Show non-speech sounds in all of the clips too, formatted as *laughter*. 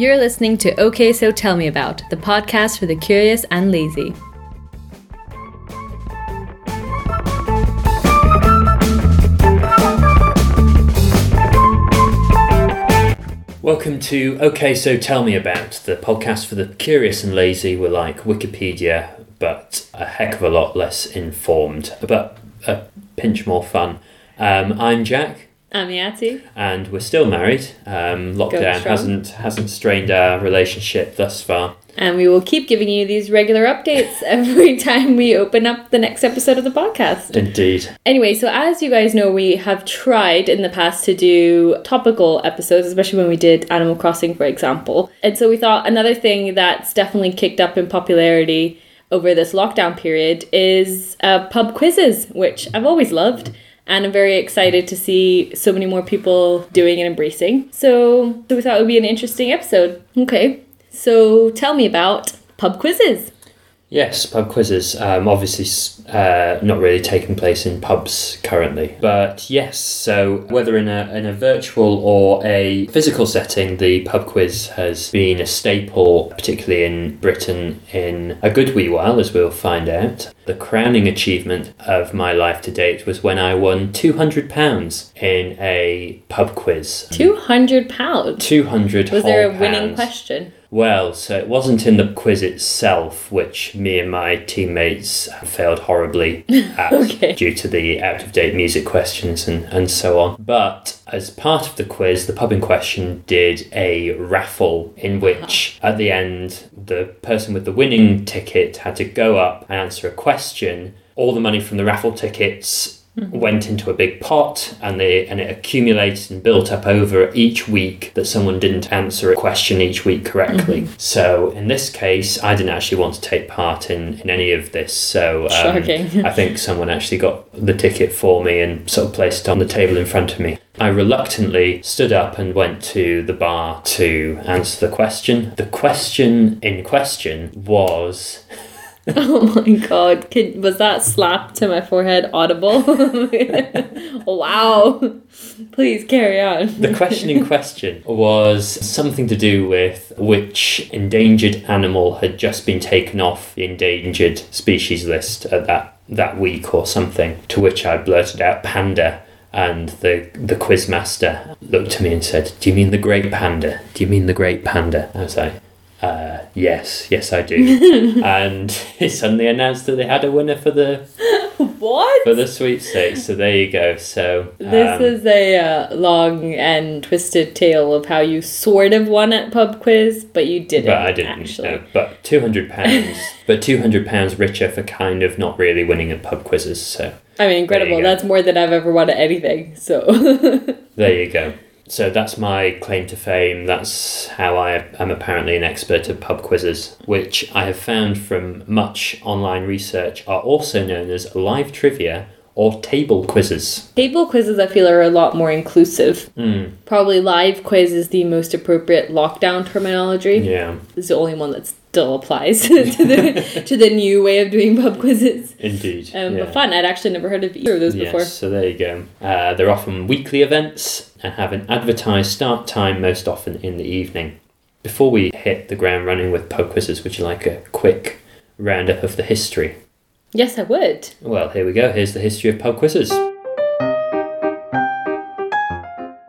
You're listening to OK So Tell Me About, the podcast for the curious and lazy. Welcome to OK So Tell Me About, the podcast for the curious and lazy. We're like Wikipedia, but a heck of a lot less informed, but a pinch more fun. Um, I'm Jack, I'm Yati. and we're still married. Um, lockdown hasn't hasn't strained our relationship thus far. And we will keep giving you these regular updates *laughs* every time we open up the next episode of the podcast. Indeed. Anyway, so as you guys know, we have tried in the past to do topical episodes, especially when we did Animal Crossing, for example. And so we thought another thing that's definitely kicked up in popularity over this lockdown period is uh, pub quizzes, which I've always loved. And I'm very excited to see so many more people doing and embracing. So, so we thought it would be an interesting episode. Okay, so tell me about pub quizzes. Yes, pub quizzes. Um, obviously, uh, not really taking place in pubs currently, but yes. So whether in a in a virtual or a physical setting, the pub quiz has been a staple, particularly in Britain, in a good wee while, as we'll find out. The crowning achievement of my life to date was when I won two hundred pounds in a pub quiz. Two hundred pounds. Two hundred. Was there a winning question? Well, so it wasn't in the quiz itself, which me and my teammates failed horribly *laughs* at Okay. due to the out of date music questions and, and so on. But as part of the quiz, the pub in question did a raffle in uh-huh. which at the end, the person with the winning ticket had to go up and answer a question. All the money from the raffle tickets went into a big pot and they and it accumulated and built up over each week that someone didn't answer a question each week correctly. So in this case, I didn't actually want to take part in, in any of this. So um, *laughs* I think someone actually got the ticket for me and sort of placed it on the table in front of me. I reluctantly stood up and went to the bar to answer the question. The question in question was *laughs* *laughs* Oh my god, was that slap to my forehead audible? *laughs* Oh, wow. Please carry on. The question in question was something to do with which endangered animal had just been taken off the endangered species list at that, that week or something. To which I blurted out panda, and the the quizmaster looked at me and said, "Do you mean the great panda? Do you mean the great panda?" I was like. Uh, yes, yes, I do. *laughs* and *laughs* he suddenly announced that they had a winner for the *laughs* What? for the sweepstakes. So there you go. So This um, is a uh, long and twisted tale of how you sort of won at pub quiz, but you didn't. But I didn't. actually. No. But two hundred pounds. but two hundred pounds richer for kind of not really winning at pub quizzes. So I mean, incredible. That's more than I've ever won at anything. So there you go. So that's my claim to fame. That's how I am apparently an expert at pub quizzes, which I have found from much online research are also known as live trivia or table quizzes. table quizzes, I feel, are a lot more inclusive. Mm, Probably live quiz is the most appropriate lockdown terminology. yeah, It's the only one that still applies *laughs* to the to the new way of doing pub quizzes. indeed. Um, yeah. But fun. I'd actually never heard of either of those Yes, before. so there you go. Uh, they're often weekly events and have an advertised start time most often in the evening. Before we hit the ground running with pub quizzes, would you like a quick roundup of the history? Yes, I would. Well, here we go. Here's the history of pub quizzes.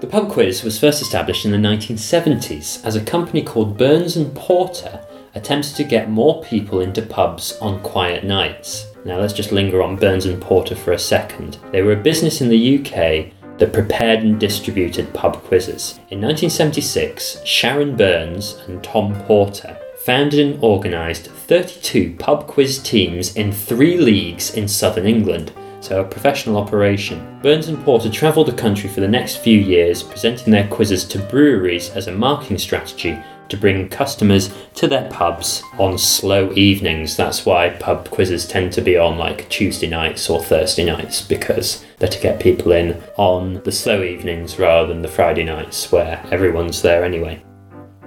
The pub quiz was first established in the 1970s as a company called Burns and Porter attempted to get more people into pubs on quiet nights. Now let's just linger on Burns and Porter for a second. They were a business in the UK that prepared and distributed pub quizzes. In 1976, Sharon Burns and Tom Porter founded and organised 32 pub quiz teams in three leagues in southern England, so a professional operation. Burns and Porter travelled the country for the next few years, presenting their quizzes to breweries as a marketing strategy to bring customers to their pubs on slow evenings. That's why pub quizzes tend to be on like Tuesday nights or Thursday nights because they're to get people in on the slow evenings rather than the Friday nights where everyone's there anyway.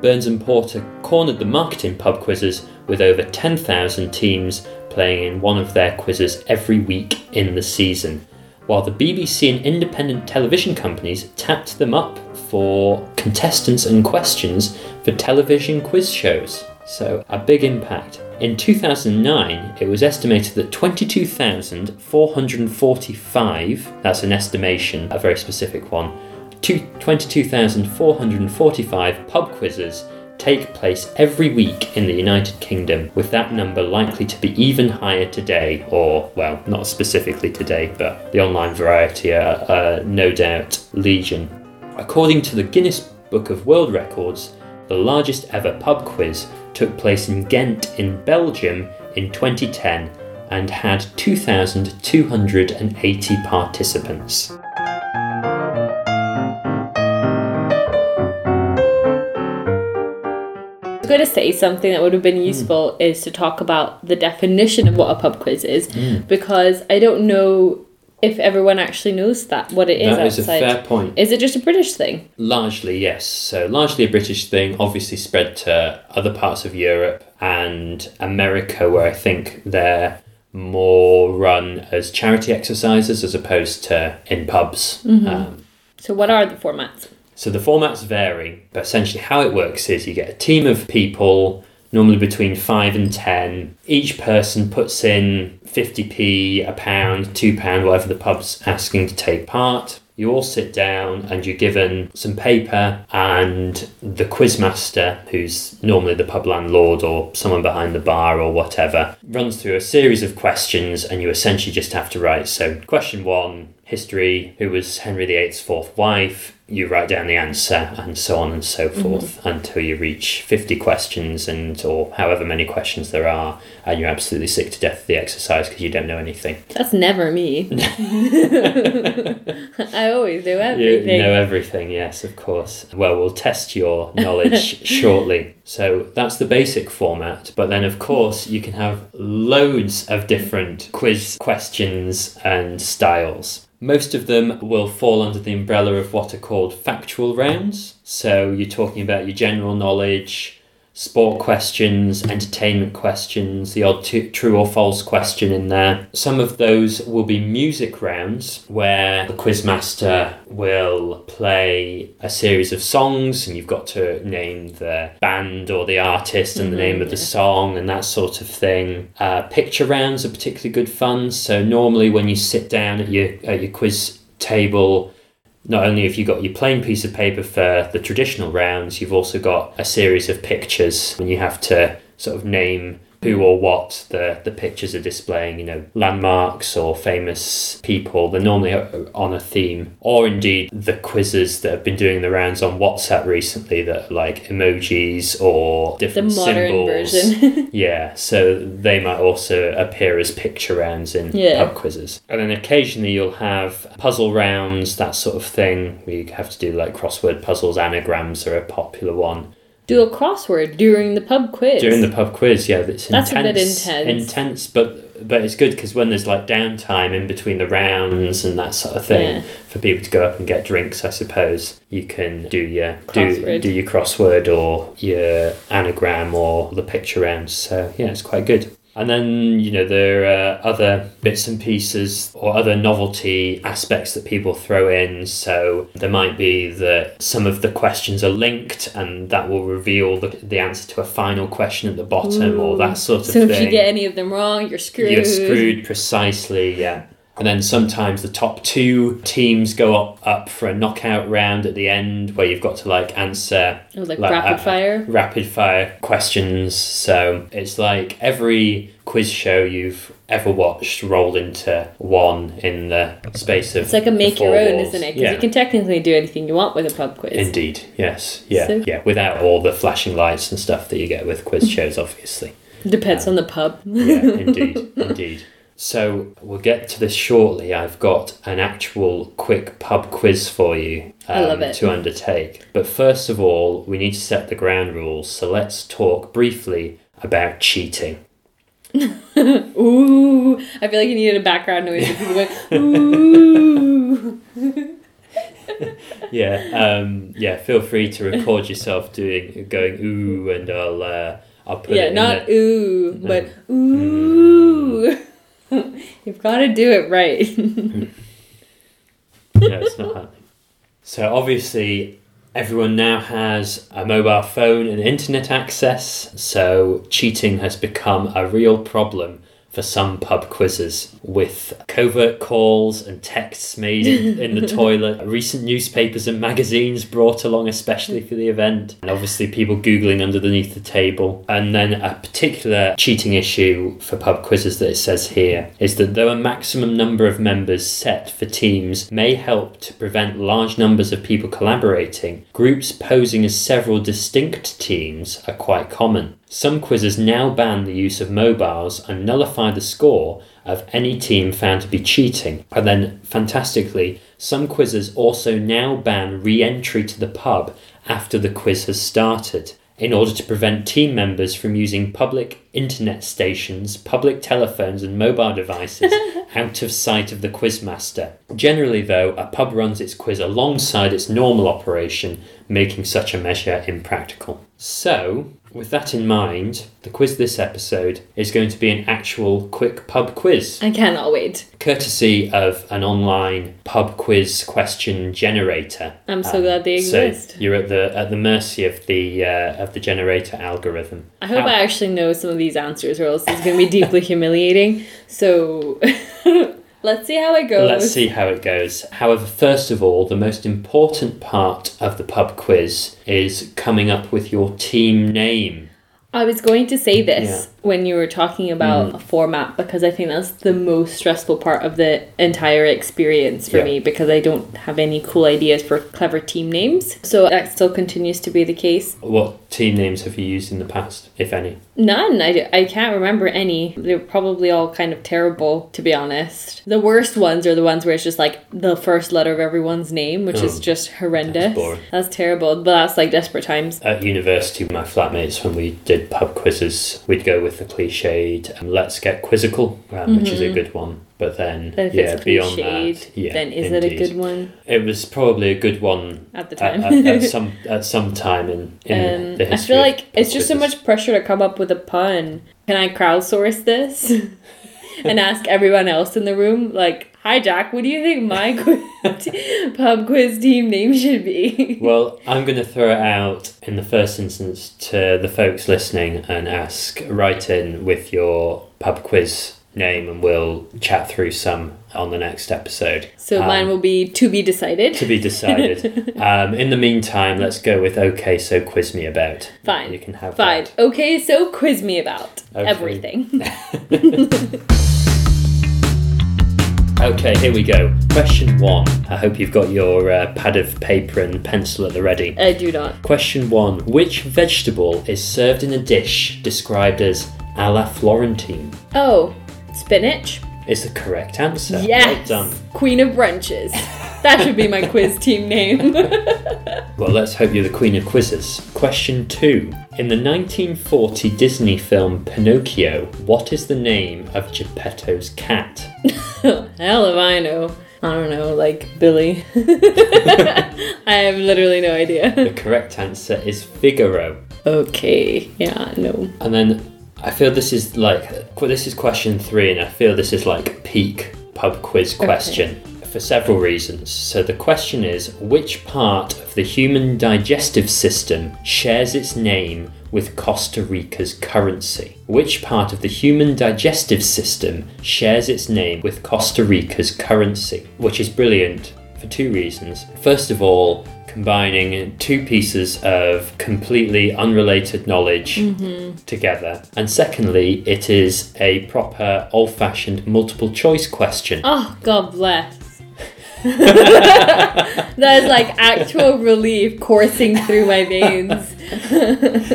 Burns and Porter cornered the market in pub quizzes with over 10,000 teams playing in one of their quizzes every week in the season, while the BBC and independent television companies tapped them up for contestants and questions for television quiz shows. So, a big impact. In 2009, it was estimated that 22,445, that's an estimation, a very specific one, 22,445 pub quizzes take place every week in the United Kingdom, with that number likely to be even higher today, or, well, not specifically today, but the online variety are, are no doubt legion. According to the Guinness Book of World Records, the largest ever pub quiz took place in Ghent in Belgium in 2010 and had 2,280 participants. I was going to say something that would have been hmm. useful is to talk about the definition of what a pub quiz is hmm. because I don't know if everyone actually knows that what it is That is a outside. fair point. Is it just a British thing? Largely, yes. So, largely a British thing, obviously spread to other parts of Europe and America, where I think they're more run as charity exercises as opposed to in pubs. Um, So what are the formats? so, the formats vary, but essentially, how it works is you get a team of people, normally between five and ten. Each person puts in 50p, a pound, £2, whatever the pub's asking to take part. You all sit down and you're given some paper, and the quizmaster, who's normally the pub landlord or someone behind the bar or whatever, runs through a series of questions, and you essentially just have to write. So, question one history who was Henry VIII's fourth wife? You write down the answer, and so on and so mm-hmm. forth until you reach 50 questions and or however many questions there are, and you're absolutely sick to death of the exercise because you don't know anything. That's never me. *laughs* *laughs* I always do You everything. know everything, yes, of course. Well, we'll test your knowledge *laughs* shortly. So that's the basic format. But then, of course, you can have loads of different quiz questions and styles. Most of them will fall under the umbrella of what are called factual rounds. So you're talking about your general knowledge, sport questions, entertainment questions, the odd t- true or false question in there. Some of those will be music rounds where the quizmaster will play a series of songs and you've got to name the band or the artist and the name of the song and that sort of thing. Uh, picture rounds are particularly good fun. So normally when you sit down at your at your quiz table not only have you got your plain piece of paper for the traditional rounds, you've also got a series of pictures and you have to sort of name who or what the, the pictures are displaying, you know, landmarks or famous people. They're normally uh, on a theme. Or indeed the quizzes that have been doing the rounds on WhatsApp recently that are like emojis or different The modern symbols. version. *laughs* Yeah, so they might also appear as picture rounds in Yeah. pub quizzes. And then occasionally you'll have puzzle rounds, that sort of thing. where you have to do like crossword puzzles, anagrams are a popular one. Do a crossword during the pub quiz. During the pub quiz, yeah, it's That's a bit intense. intense. Intense, but but it's good because when there's like downtime in between the rounds and that sort of thing, Yeah. for people to go up and get drinks, I suppose you can do your do, do your crossword or your anagram or the picture rounds. So yeah, it's quite good. And then you know there are other bits and pieces or other novelty aspects that people throw in. So there might be that some of the questions are linked, and that will reveal the, the answer to a final question at the bottom, or that sort of so thing. So if you get any of them wrong, you're screwed. You're screwed precisely, yeah. And then sometimes the top two teams go up, up for a knockout round at the end where you've got to like answer Oh, like, like, rapid uh, fire. rapid fire questions. So it's like every quiz show you've ever watched rolled into one in the space of It's like a make your own, walls. isn't it? Because Yeah. you can technically do anything you want with a pub quiz. Indeed, yes, yeah, So- yeah. Without all the flashing lights and stuff that you get with quiz *laughs* shows, obviously. Depends on the pub. yeah, indeed, *laughs* indeed. So we'll get to this shortly. I've got an actual quick pub quiz for you um, I love it. to undertake. But first of all, we need to set the ground rules. So let's talk briefly about cheating. *laughs* Ooh, I feel like you needed a background noise of people going, ooh. Yeah, um, yeah. Feel free to record yourself doing going ooh, and I'll uh, I'll put yeah, it in not the, ooh, No. but ooh. *laughs* You've got to do it right. *laughs* no, it's not happening. So obviously, Everyone now has a mobile phone and internet access, so cheating has become a real problem for some pub quizzes with covert calls and texts made in, in the *laughs* toilet, recent newspapers and magazines brought along especially for the event, and obviously people Googling underneath the table. And then a particular cheating issue for pub quizzes that it says here is that though a maximum number of members set for teams may help to prevent large numbers of people collaborating, groups posing as several distinct teams are quite common. Some quizzes now ban the use of mobiles and nullify the score of any team found to be cheating. And then, fantastically, some quizzes also now ban re entry to the pub after the quiz has started in order to prevent team members from using public internet stations, public telephones, and mobile devices *laughs* out of sight of the quizmaster. Generally, though, a pub runs its quiz alongside its normal operation, making such a measure impractical. So, with that in mind, the quiz this episode is going to be an actual quick pub quiz, I cannot wait. courtesy of an online pub quiz question generator. I'm so Um, glad they exist. so you're at the at the mercy of the uh, of the generator algorithm. I hope I actually know some of these answers, or else it's going to be deeply *laughs* humiliating. So *laughs* let's see how it goes. Let's see how it goes. However, first of all, the most important part of the pub quiz is coming up with your team name. I was going to say this. When you were talking about a format because I think that's the most stressful part of the entire experience for Yeah. me because I don't have any cool ideas for clever team names. So that still continues to be the case. What team names have you used in the past, if any? None. I, I can't remember any. They're probably all kind of terrible, to be honest. The worst ones are the ones where it's just like the first letter of everyone's name, which is Oh, just horrendous. boring. That's terrible. But that's like desperate times. At university, with my flatmates, when we did pub quizzes, we'd go with the cliched um, "Let's get quizzical," um, which is a good one. But then, But yeah, beyond cliched, that, yeah, then is it a good one It was probably a good one at the time? at, at *laughs* some at some time in, in Um, the history. I feel like it's just so much pressure to come up with a pun. Can I crowdsource this *laughs* and ask everyone else in the room, like, "Hi Jack, what do you think my *laughs* quiz, pub quiz team name should be?" *laughs* Well, I'm going to throw it out in the first instance to the folks listening and ask write in with your pub quiz name, and we'll chat through some on the next episode. so Um, mine will be to be decided. to be decided. *laughs* um, in the meantime, let's go with okay. So quiz me about. Fine. You can have Fine. that. Okay, so quiz me about Okay. everything. Okay, here we go. Question one. I hope you've got your uh, pad of paper and pencil at the ready. I do not. Question one. Which vegetable is served in a dish described as a la Florentine? Oh, spinach. Is the correct answer. Yes. Well done. Queen of brunches. *laughs* That should be my quiz team name. *laughs* Well, let's hope you're the queen of quizzes. Question two. In the 1940 Disney film Pinocchio, what is the name of Geppetto's cat? *laughs* Hell if I know. I don't know, like Billy. *laughs* I have literally no idea. The correct answer is Figaro. Okay, yeah, no. And then I feel this is like this is question three, and I feel this is like peak pub quiz question for several reasons. So the question is, which part of the human digestive system shares its name with Costa Rica's currency? Which part of the human digestive system shares its name with Costa Rica's currency? Which is brilliant for two reasons. First of all, combining two pieces of completely unrelated knowledge mm-hmm. together. And secondly, it is a proper old fashioned multiple choice question. Oh, God bless. *laughs* *laughs* that is like actual relief coursing through my veins.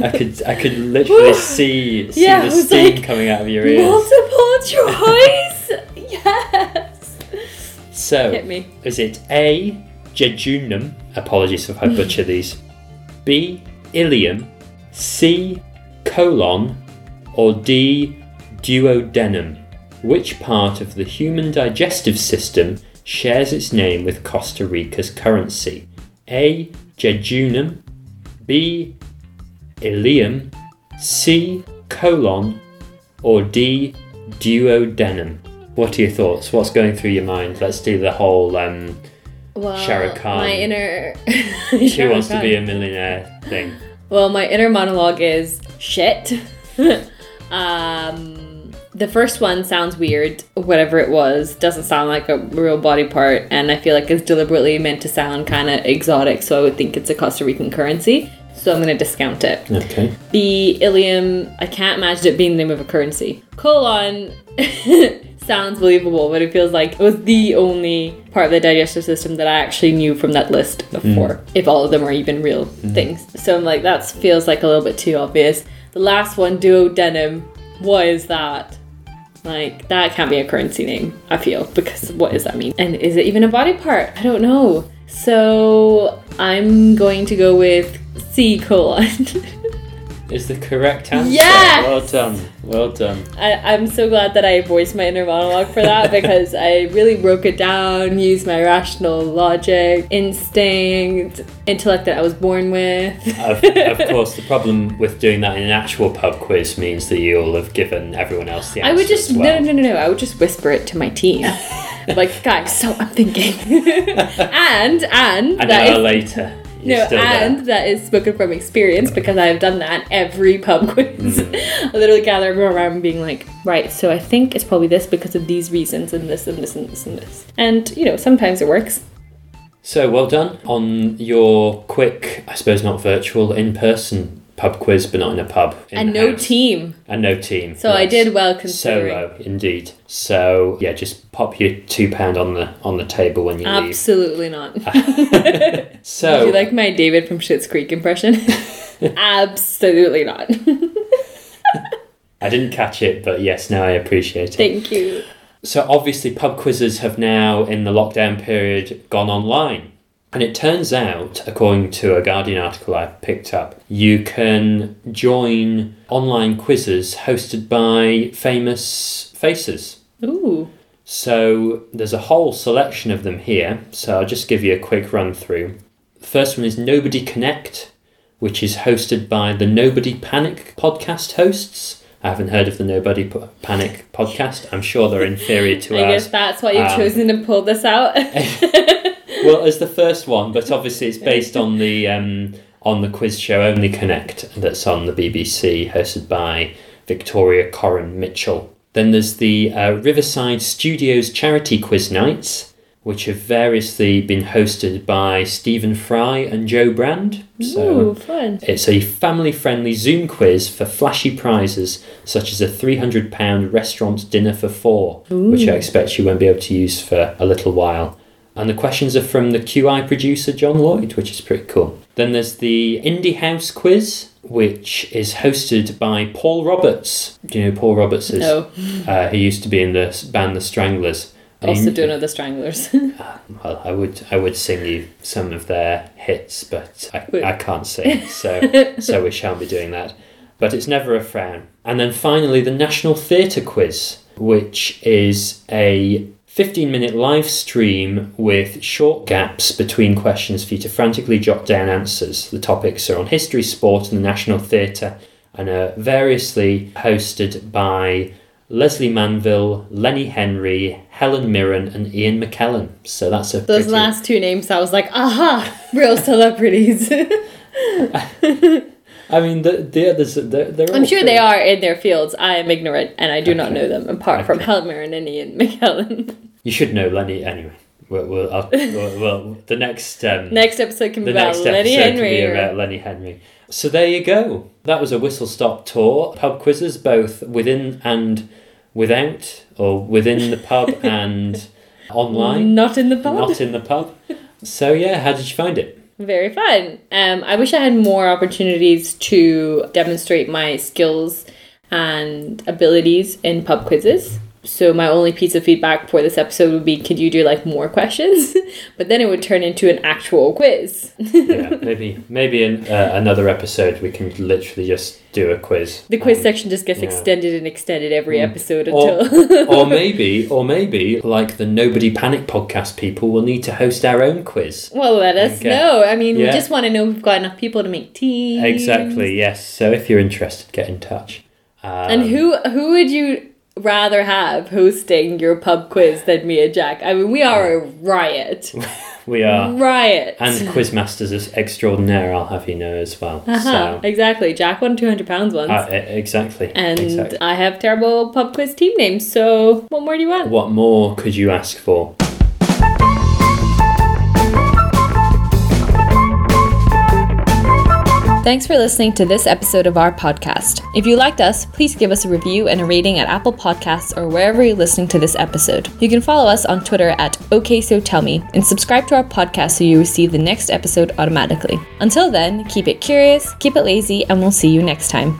I could I could literally see, see Yeah, the steam like, coming out of your ears. Multiple *laughs* choice! yes! So Hit me. is it A jejunum? Apologies if I butcher these. B ileum, C colon, or D duodenum? Which part of the human digestive system shares its name with Costa Rica's currency? A. Jejunum, B. Ileum, C. Colon, or D. Duodenum? What are your thoughts? What's going through your mind? Let's do the whole um, Well, Shah Rukh Khan. My inner. *laughs* Who wants to be a millionaire thing. Well, my inner monologue is shit. *laughs* um, the first one sounds weird. Whatever it was, doesn't sound like a real body part, and I feel like it's deliberately meant to sound kind of exotic. So I would think it's a Costa Rican currency. So I'm gonna discount it. Okay. The ileum, I can't imagine it being the name of a currency. Colon *laughs* sounds believable, but it feels like it was the only part of the digestive system that I actually knew from that list of four, mm. if all of them are even real mm-hmm. things. So I'm like, that feels like a little bit too obvious. The last one, duodenum, what is that? Like, that can't be a currency name, I feel, because what does that mean? And is it even a body part? I don't know. So I'm going to go with C colon. *laughs* Is the correct answer. Yes! Well done. Well done. I, I'm so glad that I voiced my inner monologue for that *laughs* because I really broke it down, used my rational logic, instinct, intellect that I was born with. Of, of *laughs* course, the problem with doing that in an actual pub quiz means that you'll have given everyone else the answer. I would just well. no no no no. I would just whisper it to my team, *laughs* like guys. So I'm thinking, and and An that hour is later, you're no, and there. that is spoken from experience because I have done that every pub *laughs* quiz. Mm. I literally gather everyone around being like, right, so I think it's probably this because of these reasons and this and this and this and this. And you know, sometimes it works. So well done on your quick, I suppose not virtual, in-person pub quiz, but not in a pub. and no in-house. team. And no team. So I did well considering. Solo, indeed. So yeah, just pop your two pound on the on the table when you leave. Absolutely not. *laughs* So Would you like my David from Schitt's Creek impression? *laughs* Absolutely not. I didn't catch it, but yes, now I appreciate it. Thank you. So obviously, pub quizzes have now, in the lockdown period, gone online. And it turns out, according to a Guardian article I picked up, you can join online quizzes hosted by famous faces. Ooh. So there's a whole selection of them here. So I'll just give you a quick run through. The first one is Nobody Connect, which is hosted by the Nobody Panic podcast hosts. I haven't heard of the Nobody P- Panic podcast. I'm sure they're *laughs* inferior to I ours. guess that's why you've Um, chosen to pull this out. *laughs* *laughs* Well, as the first one, but obviously it's based on the um, on the quiz show Only Connect that's on the BBC, hosted by Victoria Coren Mitchell. Then there's the uh, Riverside Studios charity quiz nights, which have variously been hosted by Stephen Fry and Jo Brand. So Ooh, fun. it's a family friendly Zoom quiz for flashy prizes such as a £300 restaurant dinner for four, which I expect you won't be able to use for a little while. And the questions are from the QI producer John Lloyd, which is pretty cool. Then there's the Indie House quiz, which is hosted by Paul Roberts. Do you know who Paul Roberts is? No. Uh, he used to be in the band The Stranglers. Also don't know the Stranglers. *laughs* well, I would I would sing you some of their hits, but I, Wait. I can't sing, *laughs* so so we shan't be doing that. But it's never a frown. And then finally, the National Theatre Quiz, which is a 15 minute live stream with short gaps between questions for you to frantically jot down answers. The topics are on history, sport, and the National Theatre, and are variously hosted by Lesley Manville, Lenny Henry, Helen Mirren, and Ian McKellen. So that's a Those pretty- last two names, I was like, aha, real celebrities. *laughs* I mean, the the others, they're, they're I'm sure pretty- they are in their fields. I am ignorant and I do not know them apart from Okay. and Mirren and McKellen. *laughs* You should know Lenny anyway. Well, well, I'll, well, well the next um, next episode can be about Lenny Henry. can be about Lenny Henry. So there you go. That was a whistle stop tour. Pub quizzes, both within and without, or within the pub *laughs* and online, Not in the pub. not in the pub. So yeah, how did you find it? Very fun. Um, I wish I had more opportunities to demonstrate my skills and abilities in pub quizzes. So my only piece of feedback for this episode would be, could you do like more questions? *laughs* but then it would turn into an actual quiz. Yeah, *laughs* maybe maybe in uh, another episode we can literally just do a quiz. The quiz Um, section just gets yeah. extended and extended every Mm. episode Or- until. *laughs* or maybe, or maybe, like the Nobody Panic podcast people, will need to host our own quiz. well, let us Okay. know. I mean, we just want to know if we've got enough people to make teams. Exactly. Yes. So if you're interested, get in touch. Um, And who who would you rather have hosting your pub quiz than me and Jack. I mean, we are a riot. *laughs* We are. Riot. And quizmasters is extraordinaire, I'll have you know as well. uh-huh, So, exactly. Jack won £200 once. uh, exactly. and exactly. I have terrible pub quiz team names, so what more do you want? What more could you ask for? Thanks for listening to this episode of our podcast. If you liked us, please give us a review and a rating at Apple Podcasts or wherever you're listening to this episode. You can follow us on Twitter at OKSoTellMe and subscribe to our podcast so you receive the next episode automatically. Until then, keep it curious, keep it lazy, and we'll see you next time.